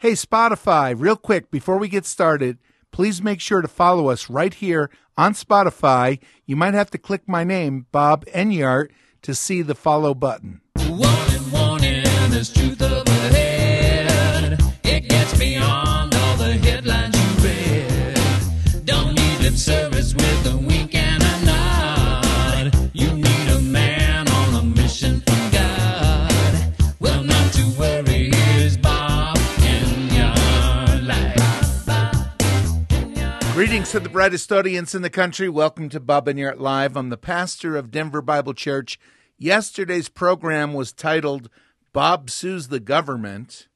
Hey, Spotify, real quick, before we get started, please make sure to follow us right here on Spotify. You might have to click my name, Bob Enyart, to see the follow button. Warning, Greetings to the brightest audience in the country. Welcome to Bob Enyart Live. I'm the pastor of Denver Bible Church. Yesterday's program was titled Bob Sues the Government.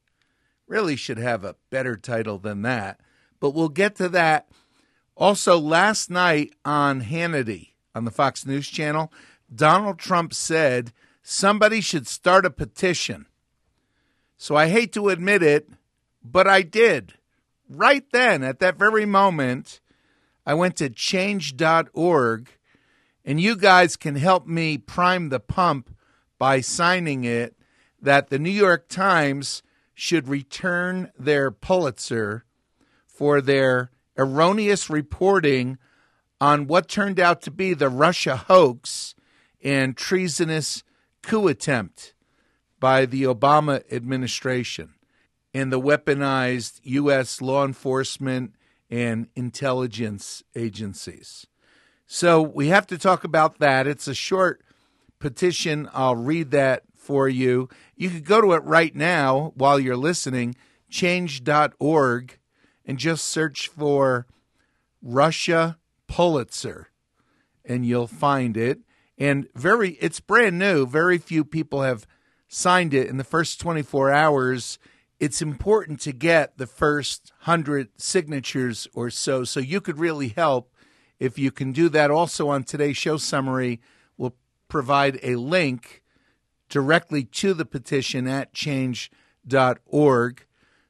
Really should have a better title than that, but we'll get to that. Also, last night on Hannity on the Fox News channel, Donald Trump said somebody should start a petition. So I hate to admit it, but I did. Right then, at that very moment, I went to change.org, and you guys can help me prime the pump by signing it that the New York Times should return their Pulitzer for their erroneous reporting on what turned out to be the Russia hoax and treasonous coup attempt by the Obama administration and the weaponized U.S. law enforcement and intelligence agencies. So we have to talk about that. It's a short petition. I'll read that for you. You could go to it right now while you're listening, change.org, and just search for Russia Pulitzer, and you'll find it. And very, it's brand new. Very few people have signed it in the first 24 hours. It's important to get the first 100 signatures or so, so you could really help if you can do that. Also, on today's show summary, we'll provide a link directly to the petition at change.org.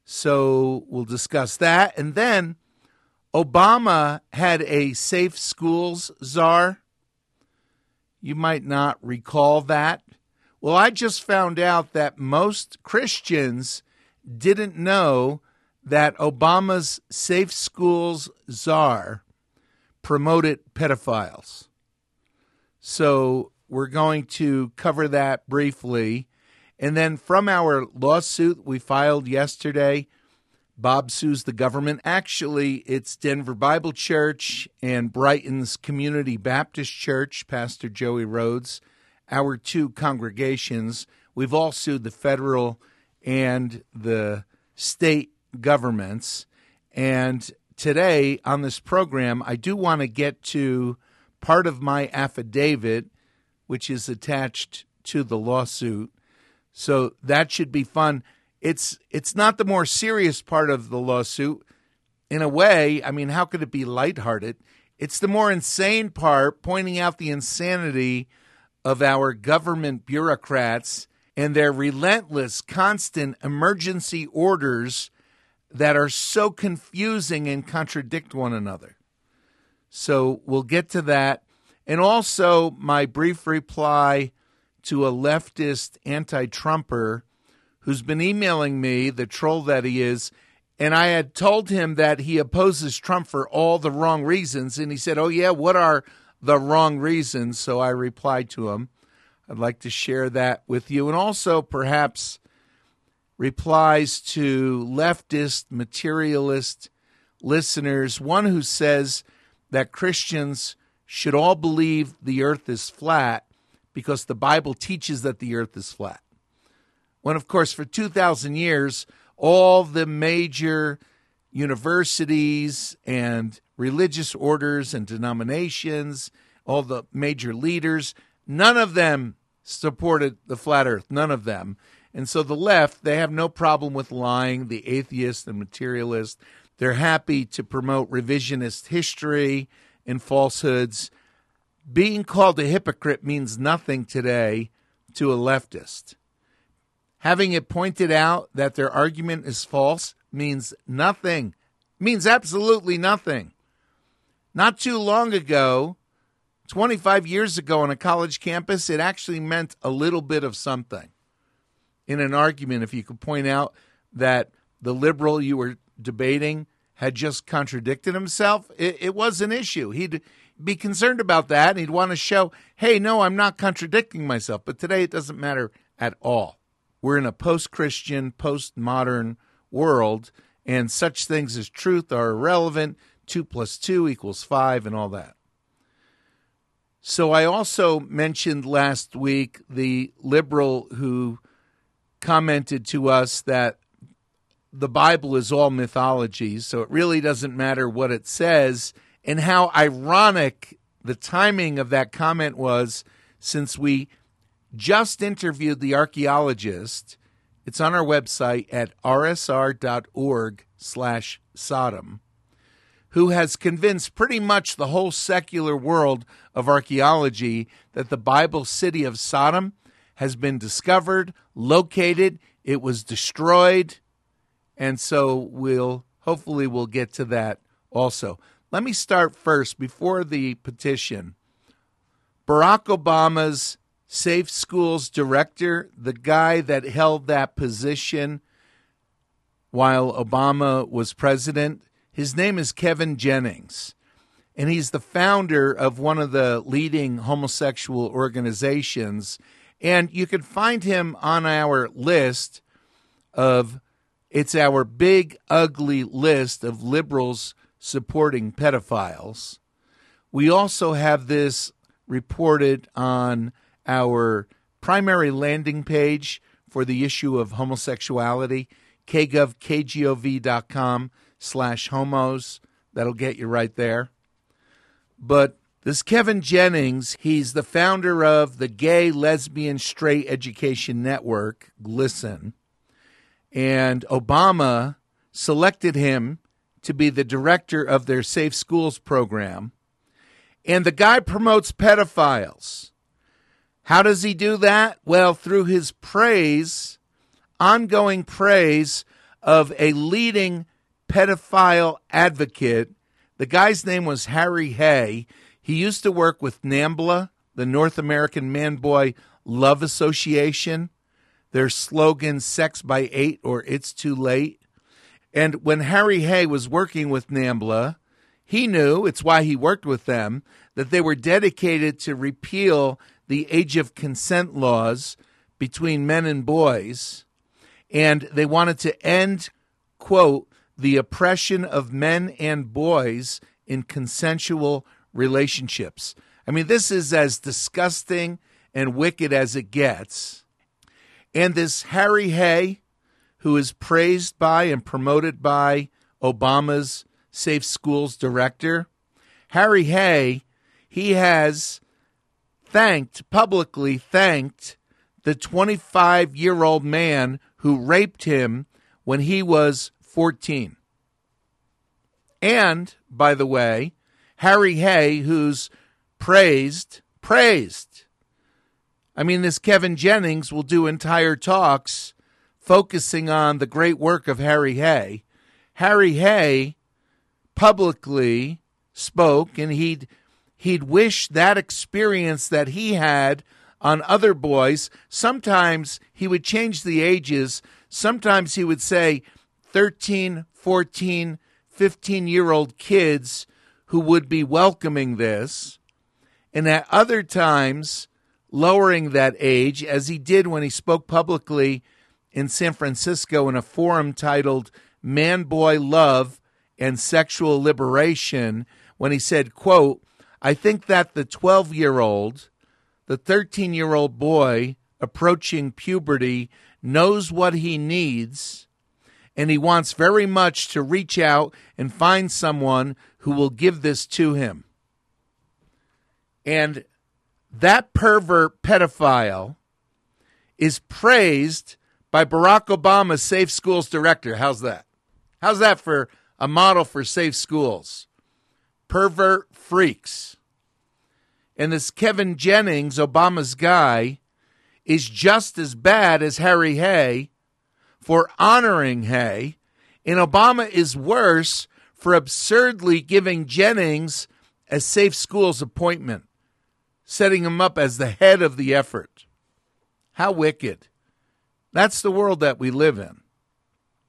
So we'll discuss that. And then Obama had a safe schools czar. You might not recall that. Well, I just found out that most Christians didn't know that Obama's safe schools czar promoted pedophiles. So we're going to cover that briefly. And then from our lawsuit we filed yesterday, Bob sues the government. Actually, it's Denver Bible Church and Brighton's Community Baptist Church, Pastor Joey Rhodes, our two congregations. We've all sued the federal and the state governments. And today on this program, I do want to get to part of my affidavit, which is attached to the lawsuit. So that should be fun. It's it's not the more serious part of the lawsuit. In a way, I mean, how could it be lighthearted? It's the more insane part, pointing out the insanity of our government bureaucrats and their relentless, constant emergency orders that are so confusing and contradict one another. So we'll get to that. And also, my brief reply to a leftist anti Trumper who's been emailing me, the troll that he is. And I had told him that he opposes Trump for all the wrong reasons. And he said, Oh, yeah, what are the wrong reasons? So I replied to him. I'd like to share that with you. And also, perhaps, replies to leftist, materialist listeners. One who says that Christians should all believe the earth is flat because the Bible teaches that the earth is flat. When, of course, for 2,000 years, all the major universities and religious orders and denominations, all the major leaders, none of them supported the flat earth, none of them. And so the left, they have no problem with lying, the atheist and materialist. They're happy to promote revisionist history and falsehoods. Being called a hypocrite means nothing today to a leftist. Having it pointed out that their argument is false means nothing, means absolutely nothing. Not too long ago, 25 years ago on a college campus, it actually meant a little bit of something in an argument if you could point out that the liberal you were debating had just contradicted himself, it, it was an issue. He'd be concerned about that and he'd want to show, hey, no, I'm not contradicting myself. But today it doesn't matter at all. We're in a post Christian, post modern world, and such things as truth are irrelevant. Two plus two equals five, and all that. So I also mentioned last week the liberal who commented to us that the Bible is all mythology, so it really doesn't matter what it says, and how ironic the timing of that comment was since we just interviewed the archaeologist. It's on our website at rsr.org slash Sodom, who has convinced pretty much the whole secular world of archaeology that the Bible city of Sodom has been discovered, located, it was destroyed, and so we'll hopefully we'll get to that also. Let me start first before the petition. Barack Obama's Safe Schools director, the guy that held that position while Obama was president, his name is Kevin Jennings. And he's the founder of one of the leading homosexual organizations. And you can find him on our list of, it's our big, ugly list of liberals supporting pedophiles. We also have this reported on our primary landing page for the issue of homosexuality, kgov, slash homos. That'll get you right there. But this Kevin Jennings, he's the founder of the Gay, Lesbian, Straight Education Network, GLSEN. And Obama selected him to be the director of their Safe Schools program. And the guy promotes pedophiles. How does he do that? Well, through his praise, ongoing praise of a leading pedophile advocate. The guy's name was Harry Hay. He used to work with NAMBLA, the North American Man Boy Love Association. Their slogan, Sex by Eight or It's Too Late. And when Harry Hay was working with NAMBLA, he knew, it's why he worked with them, that they were dedicated to repeal the age of consent laws between men and boys. And they wanted to end, quote, the oppression of men and boys in consensual relationships. I mean, this is as disgusting and wicked as it gets. And this Harry Hay, who is praised by and promoted by Obama's Safe Schools director, Harry Hay, he has thanked, publicly thanked, the 25 year old man who raped him when he was 14. And, by the way, Harry Hay, who's praised, praised. I mean, this Kevin Jennings will do entire talks focusing on the great work of Harry Hay. Harry Hay publicly spoke and he'd he'd wish that experience that he had on other boys. Sometimes he would change the ages. Sometimes he would say 13, 14, 15 year old kids who would be welcoming this. And at other times, lowering that age, as he did when he spoke publicly in San Francisco in a forum titled Man Boy Love and Sexual Liberation, when he said, quote, I think that the 12 year old, the 13 year old boy approaching puberty knows what he needs and he wants very much to reach out and find someone who will give this to him. And that pervert pedophile is praised by Barack Obama's Safe Schools director. How's that? How's that for a model for safe schools? Pervert freaks. And this Kevin Jennings, Obama's guy, is just as bad as Harry Hay for honoring Hay, and Obama is worse for absurdly giving Jennings a safe schools appointment, setting him up as the head of the effort. How wicked. That's the world that we live in.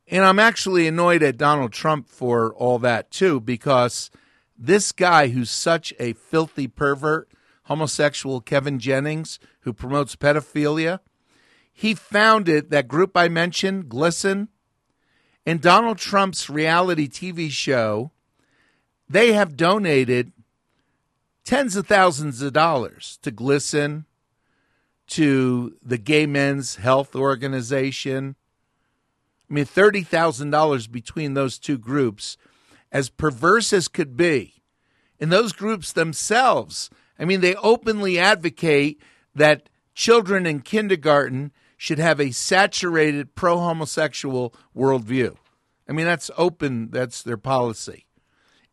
And I'm actually annoyed at Donald Trump for all that too, because this guy who's such a filthy pervert, homosexual Kevin Jennings, who promotes pedophilia, he founded that group I mentioned, GLSEN, and Donald Trump's reality TV show. They have donated tens of thousands of dollars to GLSEN, to the Gay Men's Health Organization. I mean, $30,000 between those two groups, as perverse as could be. And those groups themselves, I mean, they openly advocate that children in kindergarten should have a saturated pro homosexual worldview. I mean, that's open, that's their policy.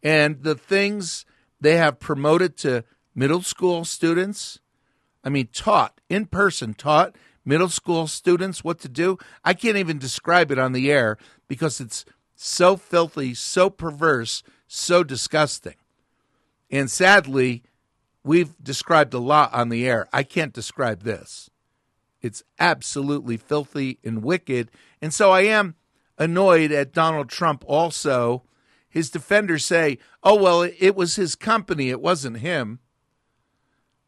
And the things they have promoted to middle school students, I mean, taught in person, taught middle school students what to do. I can't even describe it on the air because it's so filthy, so perverse, so disgusting. And sadly, we've described a lot on the air. I can't describe this. It's absolutely filthy and wicked. And so I am annoyed at Donald Trump also. His defenders say, oh, well, it was his company, it wasn't him.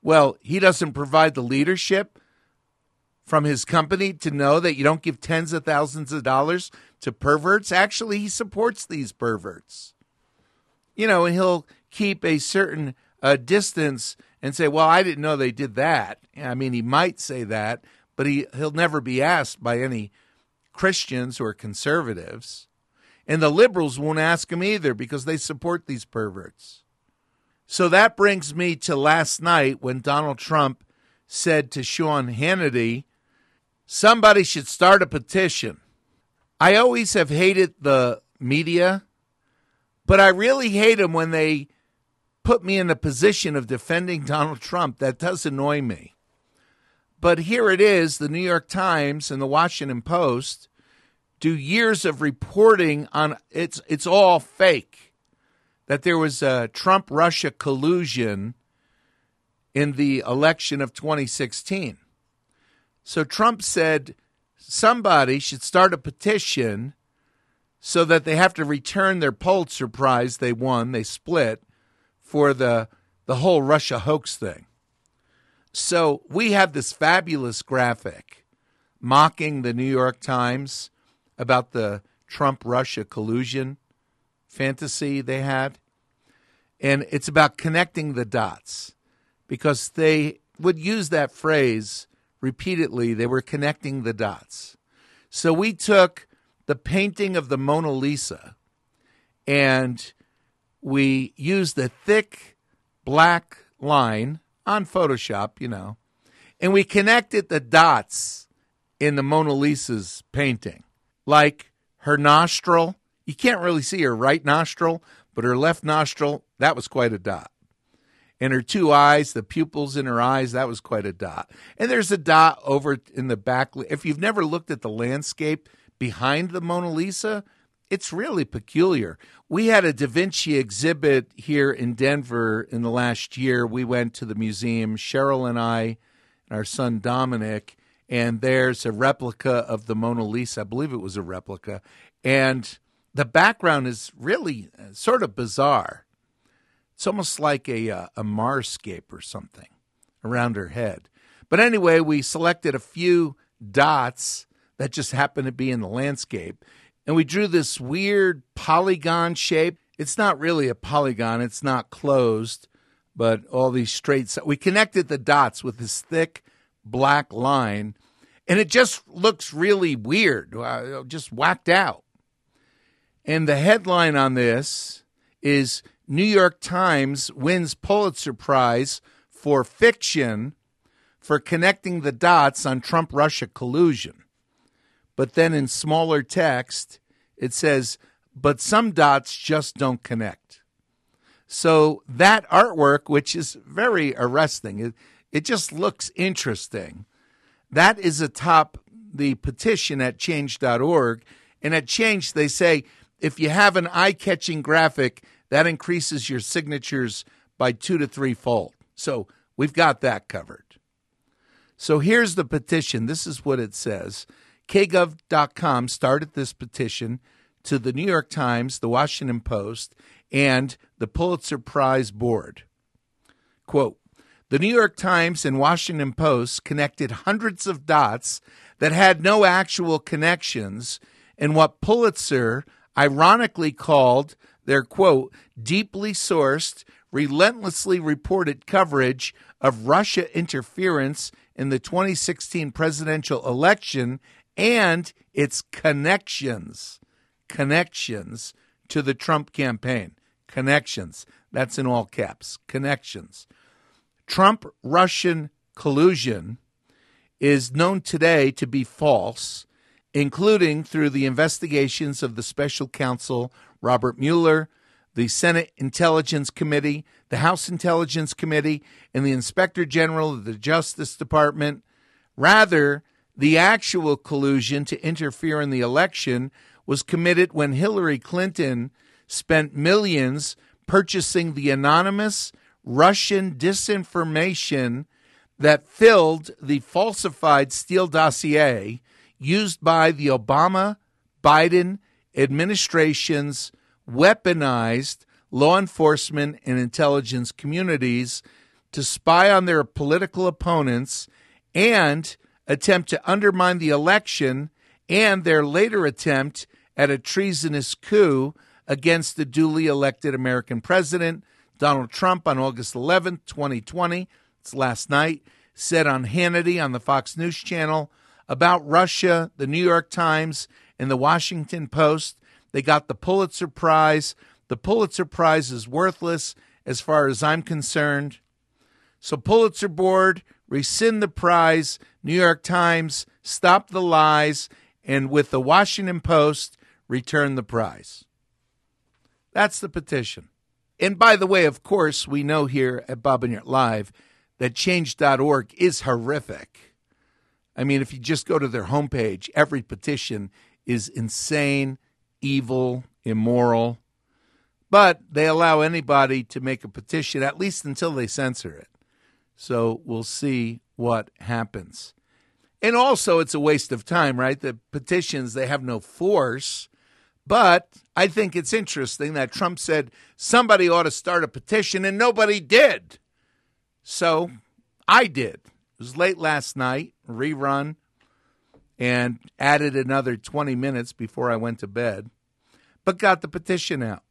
Well, he doesn't provide the leadership from his company to know that you don't give tens of thousands of dollars to perverts. Actually, he supports these perverts. You know, and he'll keep a certain uh, distance and say, well, I didn't know they did that. I mean, he might say that, but he, he'll never be asked by any Christians or conservatives. And the liberals won't ask him either because they support these perverts. So that brings me to last night when Donald Trump said to Sean Hannity, somebody should start a petition. I always have hated the media, but I really hate them when they put me in a position of defending Donald Trump. That does annoy me. But here it is the New York Times and the Washington Post do years of reporting on it's it's all fake that there was a Trump Russia collusion in the election of 2016. So Trump said somebody should start a petition so that they have to return their Pulitzer Prize they won, they split for the the whole Russia hoax thing. So we have this fabulous graphic mocking the New York Times about the Trump Russia collusion fantasy they had. And it's about connecting the dots because they would use that phrase repeatedly. They were connecting the dots. So we took the painting of the Mona Lisa and we used a thick black line on Photoshop, you know, and we connected the dots in the Mona Lisa's painting. Like her nostril, you can't really see her right nostril, but her left nostril, that was quite a dot. And her two eyes, the pupils in her eyes, that was quite a dot. And there's a dot over in the back. If you've never looked at the landscape behind the Mona Lisa, it's really peculiar. We had a Da Vinci exhibit here in Denver in the last year. We went to the museum, Cheryl and I, and our son Dominic, and there's a replica of the Mona Lisa. I believe it was a replica. And the background is really uh, sort of bizarre. It's almost like a, uh, a Marscape or something around her head. But anyway, we selected a few dots that just happened to be in the landscape and we drew this weird polygon shape. It's not really a polygon, it's not closed, but all these straight. We connected the dots with this thick black line, and it just looks really weird, uh, just whacked out. And the headline on this is New York Times wins Pulitzer Prize for fiction for connecting the dots on Trump Russia collusion but then in smaller text, it says, but some dots just don't connect. So that artwork, which is very arresting, it, it just looks interesting. That is atop the petition at change.org. And at Change, they say if you have an eye catching graphic, that increases your signatures by two to three fold. So we've got that covered. So here's the petition. This is what it says KGov.com started this petition to the New York Times, the Washington Post, and the Pulitzer Prize Board. Quote The New York Times and Washington Post connected hundreds of dots that had no actual connections in what Pulitzer ironically called their quote, deeply sourced, relentlessly reported coverage of Russia interference in the 2016 presidential election and its connections, connections to the Trump campaign. Connections. That's in all caps. Connections. Trump Russian collusion is known today to be false, including through the investigations of the special counsel Robert Mueller, the Senate Intelligence Committee, the House Intelligence Committee, and the Inspector General of the Justice Department. Rather, the actual collusion to interfere in the election was committed when Hillary Clinton spent millions purchasing the anonymous Russian disinformation that filled the falsified Steele dossier used by the Obama Biden administration's weaponized law enforcement and intelligence communities to spy on their political opponents and attempt to undermine the election and their later attempt at a treasonous coup against the duly elected American president, Donald Trump, on August 11, 2020. It's last night, said on Hannity on the Fox News channel about Russia, the New York Times, and the Washington Post. They got the Pulitzer Prize. The Pulitzer Prize is worthless as far as I'm concerned. So, Pulitzer Board, rescind the prize. New York Times, stop the lies. And with the Washington Post, return the prize. That's the petition. And by the way, of course, we know here at Bob Enyart Live that change.org is horrific. I mean, if you just go to their homepage, every petition is insane, evil, immoral. But they allow anybody to make a petition, at least until they censor it. So we'll see what happens. And also, it's a waste of time, right? The petitions, they have no force. But I think it's interesting that Trump said somebody ought to start a petition and nobody did. So I did. It was late last night, rerun, and added another 20 minutes before I went to bed, but got the petition out.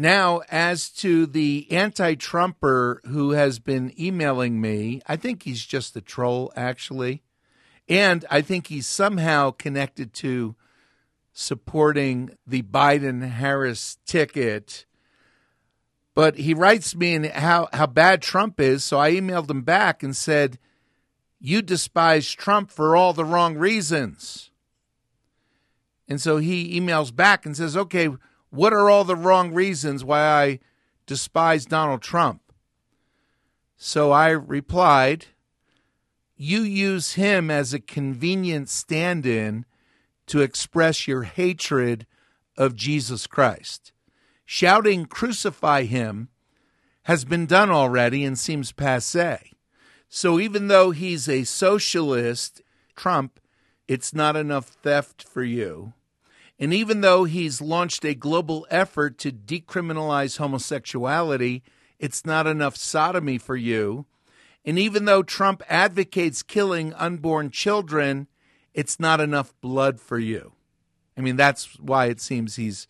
Now, as to the anti Trumper who has been emailing me, I think he's just a troll, actually. And I think he's somehow connected to supporting the Biden Harris ticket. But he writes me in how, how bad Trump is. So I emailed him back and said, You despise Trump for all the wrong reasons. And so he emails back and says, Okay, what are all the wrong reasons why I despise Donald Trump? So I replied, You use him as a convenient stand in to express your hatred of Jesus Christ. Shouting, Crucify him, has been done already and seems passe. So even though he's a socialist, Trump, it's not enough theft for you. And even though he's launched a global effort to decriminalize homosexuality, it's not enough sodomy for you. And even though Trump advocates killing unborn children, it's not enough blood for you. I mean, that's why it seems he's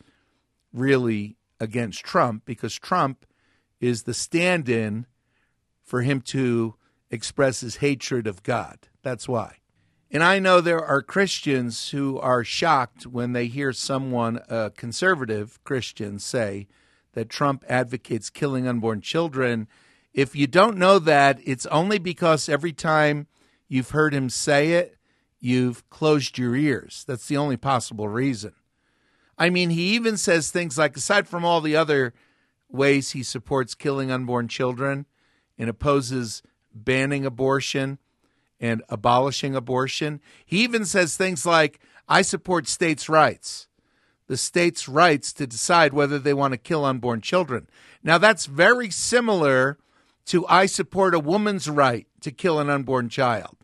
really against Trump, because Trump is the stand in for him to express his hatred of God. That's why. And I know there are Christians who are shocked when they hear someone, a conservative Christian, say that Trump advocates killing unborn children. If you don't know that, it's only because every time you've heard him say it, you've closed your ears. That's the only possible reason. I mean, he even says things like, aside from all the other ways he supports killing unborn children and opposes banning abortion, and abolishing abortion. He even says things like, I support states' rights, the states' rights to decide whether they want to kill unborn children. Now, that's very similar to I support a woman's right to kill an unborn child.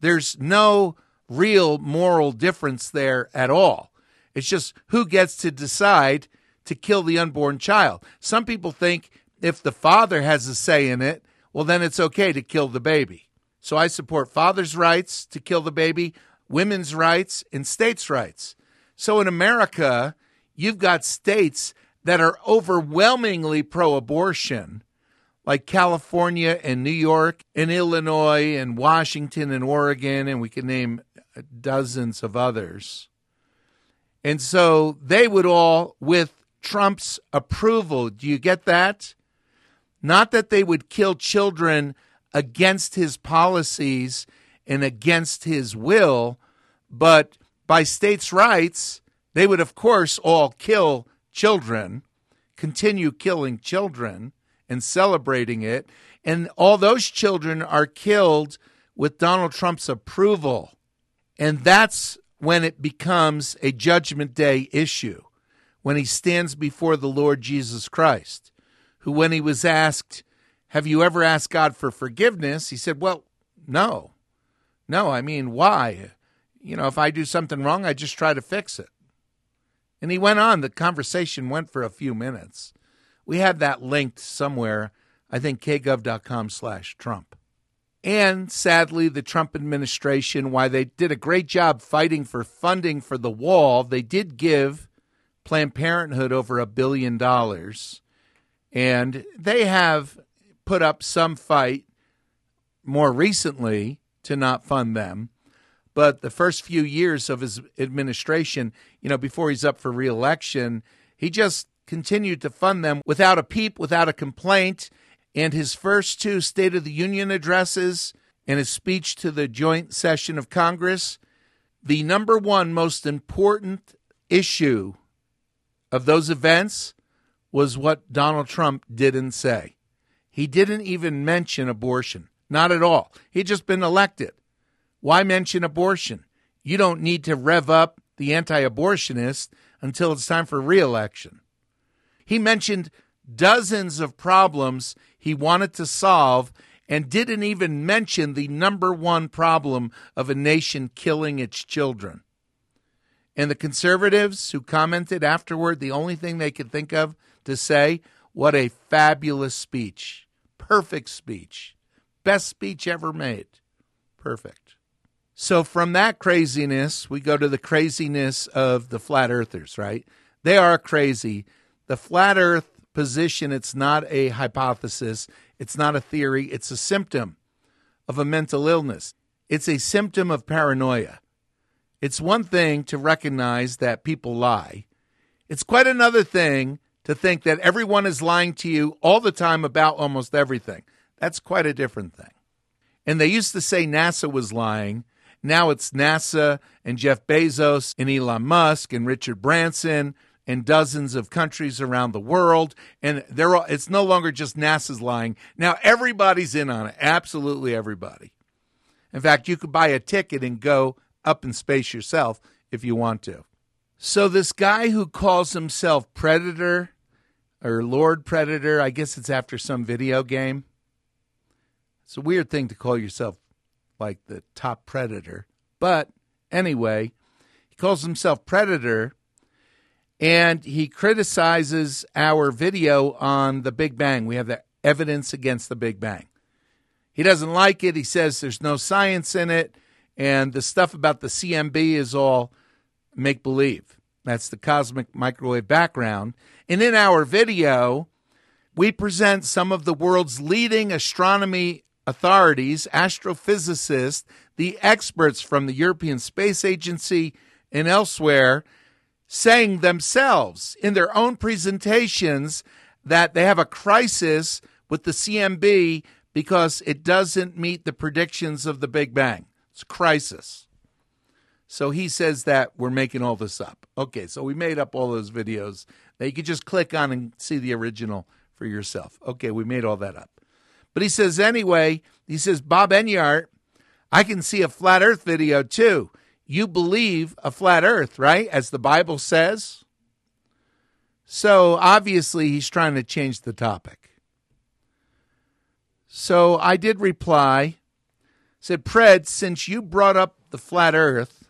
There's no real moral difference there at all. It's just who gets to decide to kill the unborn child. Some people think if the father has a say in it, well, then it's okay to kill the baby. So I support fathers' rights to kill the baby, women's rights, and states' rights. So in America, you've got states that are overwhelmingly pro abortion, like California and New York and Illinois and Washington and Oregon, and we can name uh, dozens of others. And so they would all, with Trump's approval, do you get that? Not that they would kill children against his policies and against his will, but by states' rights, they would, of course, all kill children, continue killing children and celebrating it. And all those children are killed with Donald Trump's approval. And that's when it becomes a judgment day issue, when he stands before the Lord Jesus Christ, who, when he was asked, Have you ever asked God for forgiveness? He said, Well, no. No, I mean, why? You know, if I do something wrong, I just try to fix it. And he went on. The conversation went for a few minutes. We have that linked somewhere. I think kgov.com slash Trump. And sadly, the Trump administration, why they did a great job fighting for funding for the wall, they did give Planned Parenthood over a billion dollars. And they have put up some fight more recently to not fund them. But the first few years of his administration, you know, before he's up for reelection, he just continued to fund them without a peep, without a complaint and his first two State of the Union addresses and his speech to the joint session of Congress, the number one most important issue of those events was what Donald Trump didn't say. He didn't even mention abortion, not at all. He'd just been elected. Why mention abortion? You don't need to rev up the anti abortionist until it's time for reelection. He mentioned dozens of problems he wanted to solve and didn't even mention the number one problem of a nation killing its children. And the conservatives who commented afterward, the only thing they could think of to say, what a fabulous speech. Perfect speech. Best speech ever made. Perfect. So, from that craziness, we go to the craziness of the flat earthers, right? They are crazy. The flat earth position it's not a hypothesis, it's not a theory, it's a symptom of a mental illness. It's a symptom of paranoia. It's one thing to recognize that people lie. It's quite another thing to think that everyone is lying to you all the time about almost everything. That's quite a different thing. And they used to say NASA was lying. Now it's NASA and Jeff Bezos and Elon Musk and Richard Branson and dozens of countries around the world, and they're all, it's no longer just NASA's lying. Now everybody's in on it, absolutely everybody. In fact, you could buy a ticket and go up in space yourself if you want to. So this guy who calls himself Predator or Lord Predator, I guess it's after some video game. It's a weird thing to call yourself like the top predator. But anyway, he calls himself Predator and he criticizes our video on the Big Bang. We have the evidence against the Big Bang. He doesn't like it. He says there's no science in it, and the stuff about the CMB is all make believe. That's the cosmic microwave background. And in our video, we present some of the world's leading astronomy authorities, astrophysicists, the experts from the European Space Agency and elsewhere saying themselves in their own presentations that they have a crisis with the CMB because it doesn't meet the predictions of the Big Bang. It's a crisis. So he says that we're making all this up. Okay, so we made up all those videos that you could just click on and see the original for yourself. Okay, we made all that up. But he says, anyway, he says, Bob Enyart, I can see a flat earth video too you believe a flat earth, right? As the Bible says. So obviously, he's trying to change the topic. So I did reply said, Pred, since you brought up the flat earth,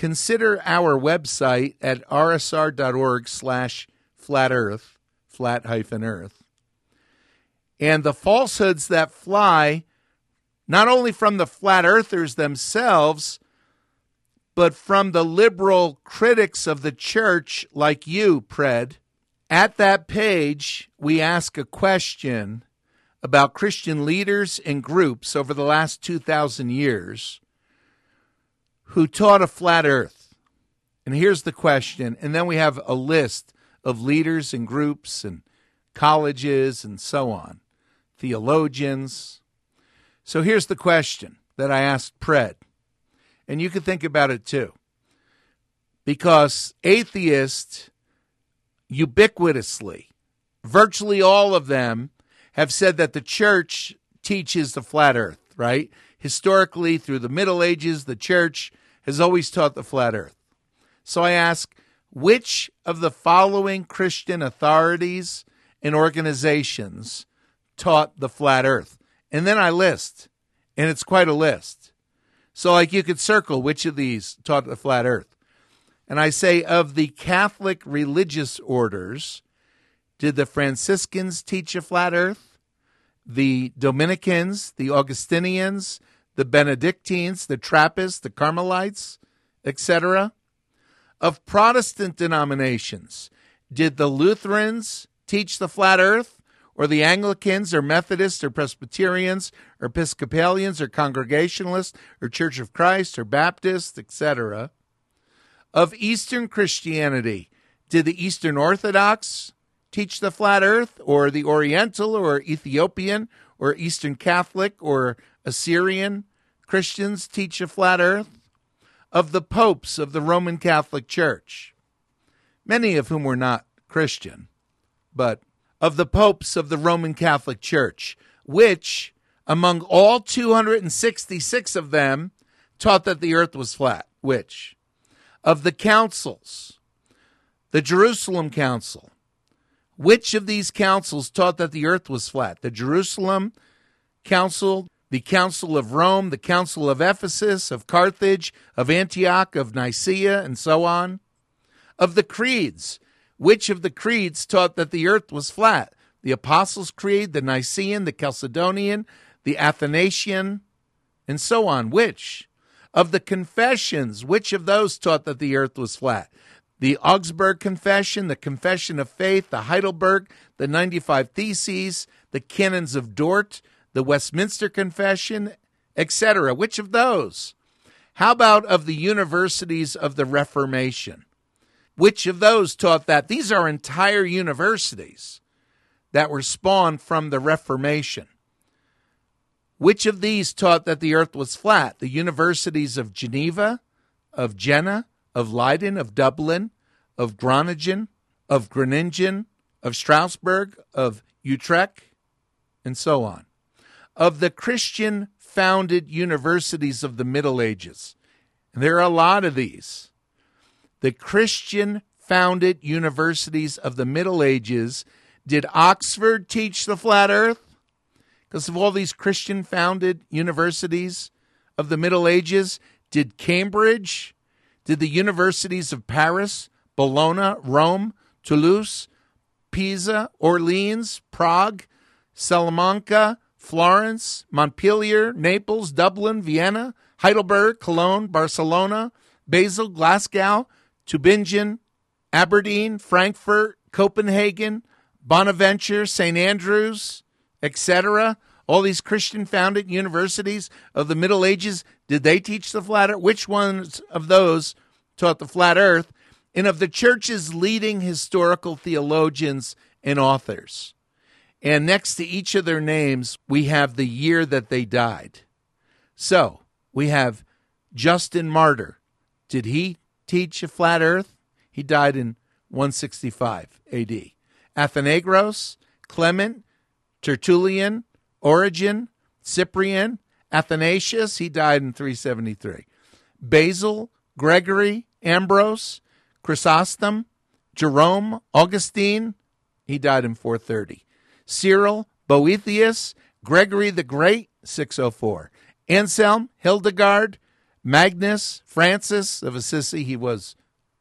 consider our website at rsr.org slash flat earth, flat hyphen earth. And the falsehoods that fly, not only from the flat earthers themselves, but from the liberal critics of the church like you, Pred. At that page, we ask a question about Christian leaders and groups over the last 2,000 years who taught a flat earth. And here's the question. And then we have a list of leaders and groups and colleges and so on, theologians. So here's the question that I asked Pred. And you can think about it too. Because atheists ubiquitously, virtually all of them, have said that the church teaches the flat earth, right? Historically, through the Middle Ages, the church has always taught the flat earth. So I ask, which of the following Christian authorities and organizations taught the flat earth? And then I list, and it's quite a list. So, like, you could circle which of these taught the flat earth. And I say, of the Catholic religious orders, did the Franciscans teach a flat earth? The Dominicans, the Augustinians, the Benedictines, the Trappists, the Carmelites, etc.? Of Protestant denominations, did the Lutherans teach the flat earth? Or the Anglicans, or Methodists, or Presbyterians, or Episcopalians, or Congregationalists, or Church of Christ, or Baptists, etc.? Of Eastern Christianity, did the Eastern Orthodox teach the flat earth, or the Oriental, or Ethiopian, or Eastern Catholic, or Assyrian Christians teach a flat earth? Of the popes of the Roman Catholic Church, many of whom were not Christian, but of the popes of the Roman Catholic Church, which, among all 266 of them, taught that the earth was flat. Which? Of the councils, the Jerusalem Council, which of these councils taught that the earth was flat? The Jerusalem Council, the Council of Rome, the Council of Ephesus, of Carthage, of Antioch, of Nicaea, and so on. Of the creeds, which of the creeds taught that the earth was flat? The Apostles' Creed, the Nicene, the Chalcedonian, the Athanasian, and so on. Which? Of the confessions, which of those taught that the earth was flat? the Augsburg Confession, the Confession of Faith, the Heidelberg, the 95 Theses, the Canons of Dort, the Westminster Confession, etc. Which of those? How about of the universities of the Reformation? Which of those taught that? These are entire universities that were spawned from the Reformation. Which of these taught that the earth was flat? The universities of Geneva, of Jena, of Leiden, of Dublin, of Groningen, of Groningen, of Strasbourg, of Utrecht, and so on. Of the Christian founded universities of the Middle Ages. And there are a lot of these. The Christian founded universities of the Middle Ages. Did Oxford teach the flat earth? Because of all these Christian founded universities of the Middle Ages, did Cambridge did the universities of Paris, Bologna, Rome, Toulouse, Pisa, Orleans, Prague, Salamanca, Florence, Montpellier, Naples, Dublin, Vienna, Heidelberg, Cologne, Barcelona, Basel, Glasgow, Tübingen, Aberdeen, Frankfurt, Copenhagen, Bonaventure, St. Andrews, etc. All these Christian founded universities of the Middle Ages, did they teach the flat earth? Which ones of those taught the flat earth? And of the church's leading historical theologians and authors. And next to each of their names, we have the year that they died. So we have Justin Martyr. Did he teach a flat earth? He died in 165 AD. Athenagoras, Clement, Tertullian, Origen, Cyprian, Athanasius, he died in 373. Basil, Gregory, Ambrose, Chrysostom, Jerome, Augustine, he died in 430. Cyril, Boethius, Gregory the Great, 604. Anselm, Hildegard, Magnus, Francis of Assisi, he was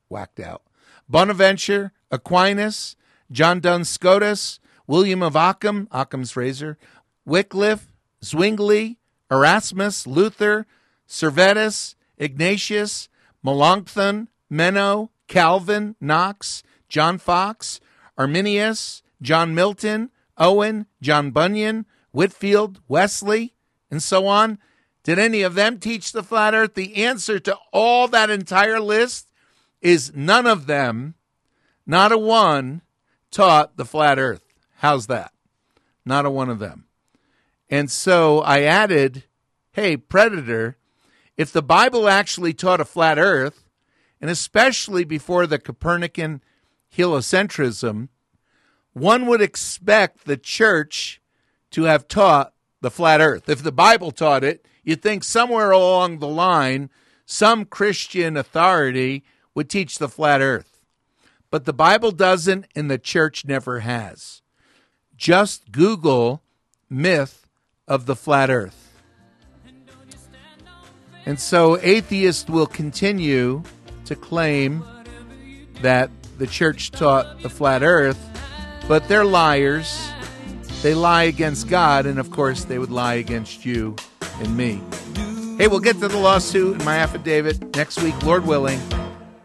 whacked out. Bonaventure, Aquinas, John Duns Scotus, William of Ockham, Occam's razor, Wycliffe, Zwingli, Erasmus, Luther, Servetus, Ignatius, Melanchthon, Menno, Calvin, Knox, John Fox, Arminius, John Milton, Owen, John Bunyan, Whitefield, Wesley, and so on. Did any of them teach the flat earth? The answer to all that entire list is none of them, not a one, taught the flat earth. How's that? Not a one of them. And so I added, hey, Predator, if the Bible actually taught a flat earth, and especially before the Copernican heliocentrism, one would expect the church to have taught the flat earth. If the Bible taught it, you'd think somewhere along the line, some Christian authority would teach the flat earth. But the Bible doesn't, and the church never has. Just Google myth of the flat earth. And so atheists will continue to claim that the church taught the flat earth, but they're liars. They lie against God, and of course, they would lie against you and me. Hey, we'll get to the lawsuit and my affidavit next week, Lord willing.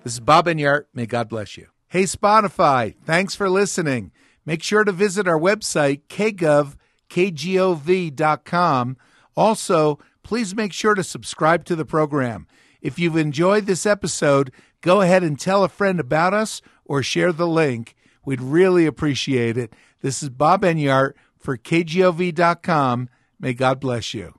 This is Bob Enyart. May God bless you. Hey, Spotify, thanks for listening. Make sure to visit our website, kgov, kgov.com. Also, please make sure to subscribe to the program. If you've enjoyed this episode, go ahead and tell a friend about us or share the link. We'd really appreciate it. This is Bob Enyart for KGOV.com. May God bless you.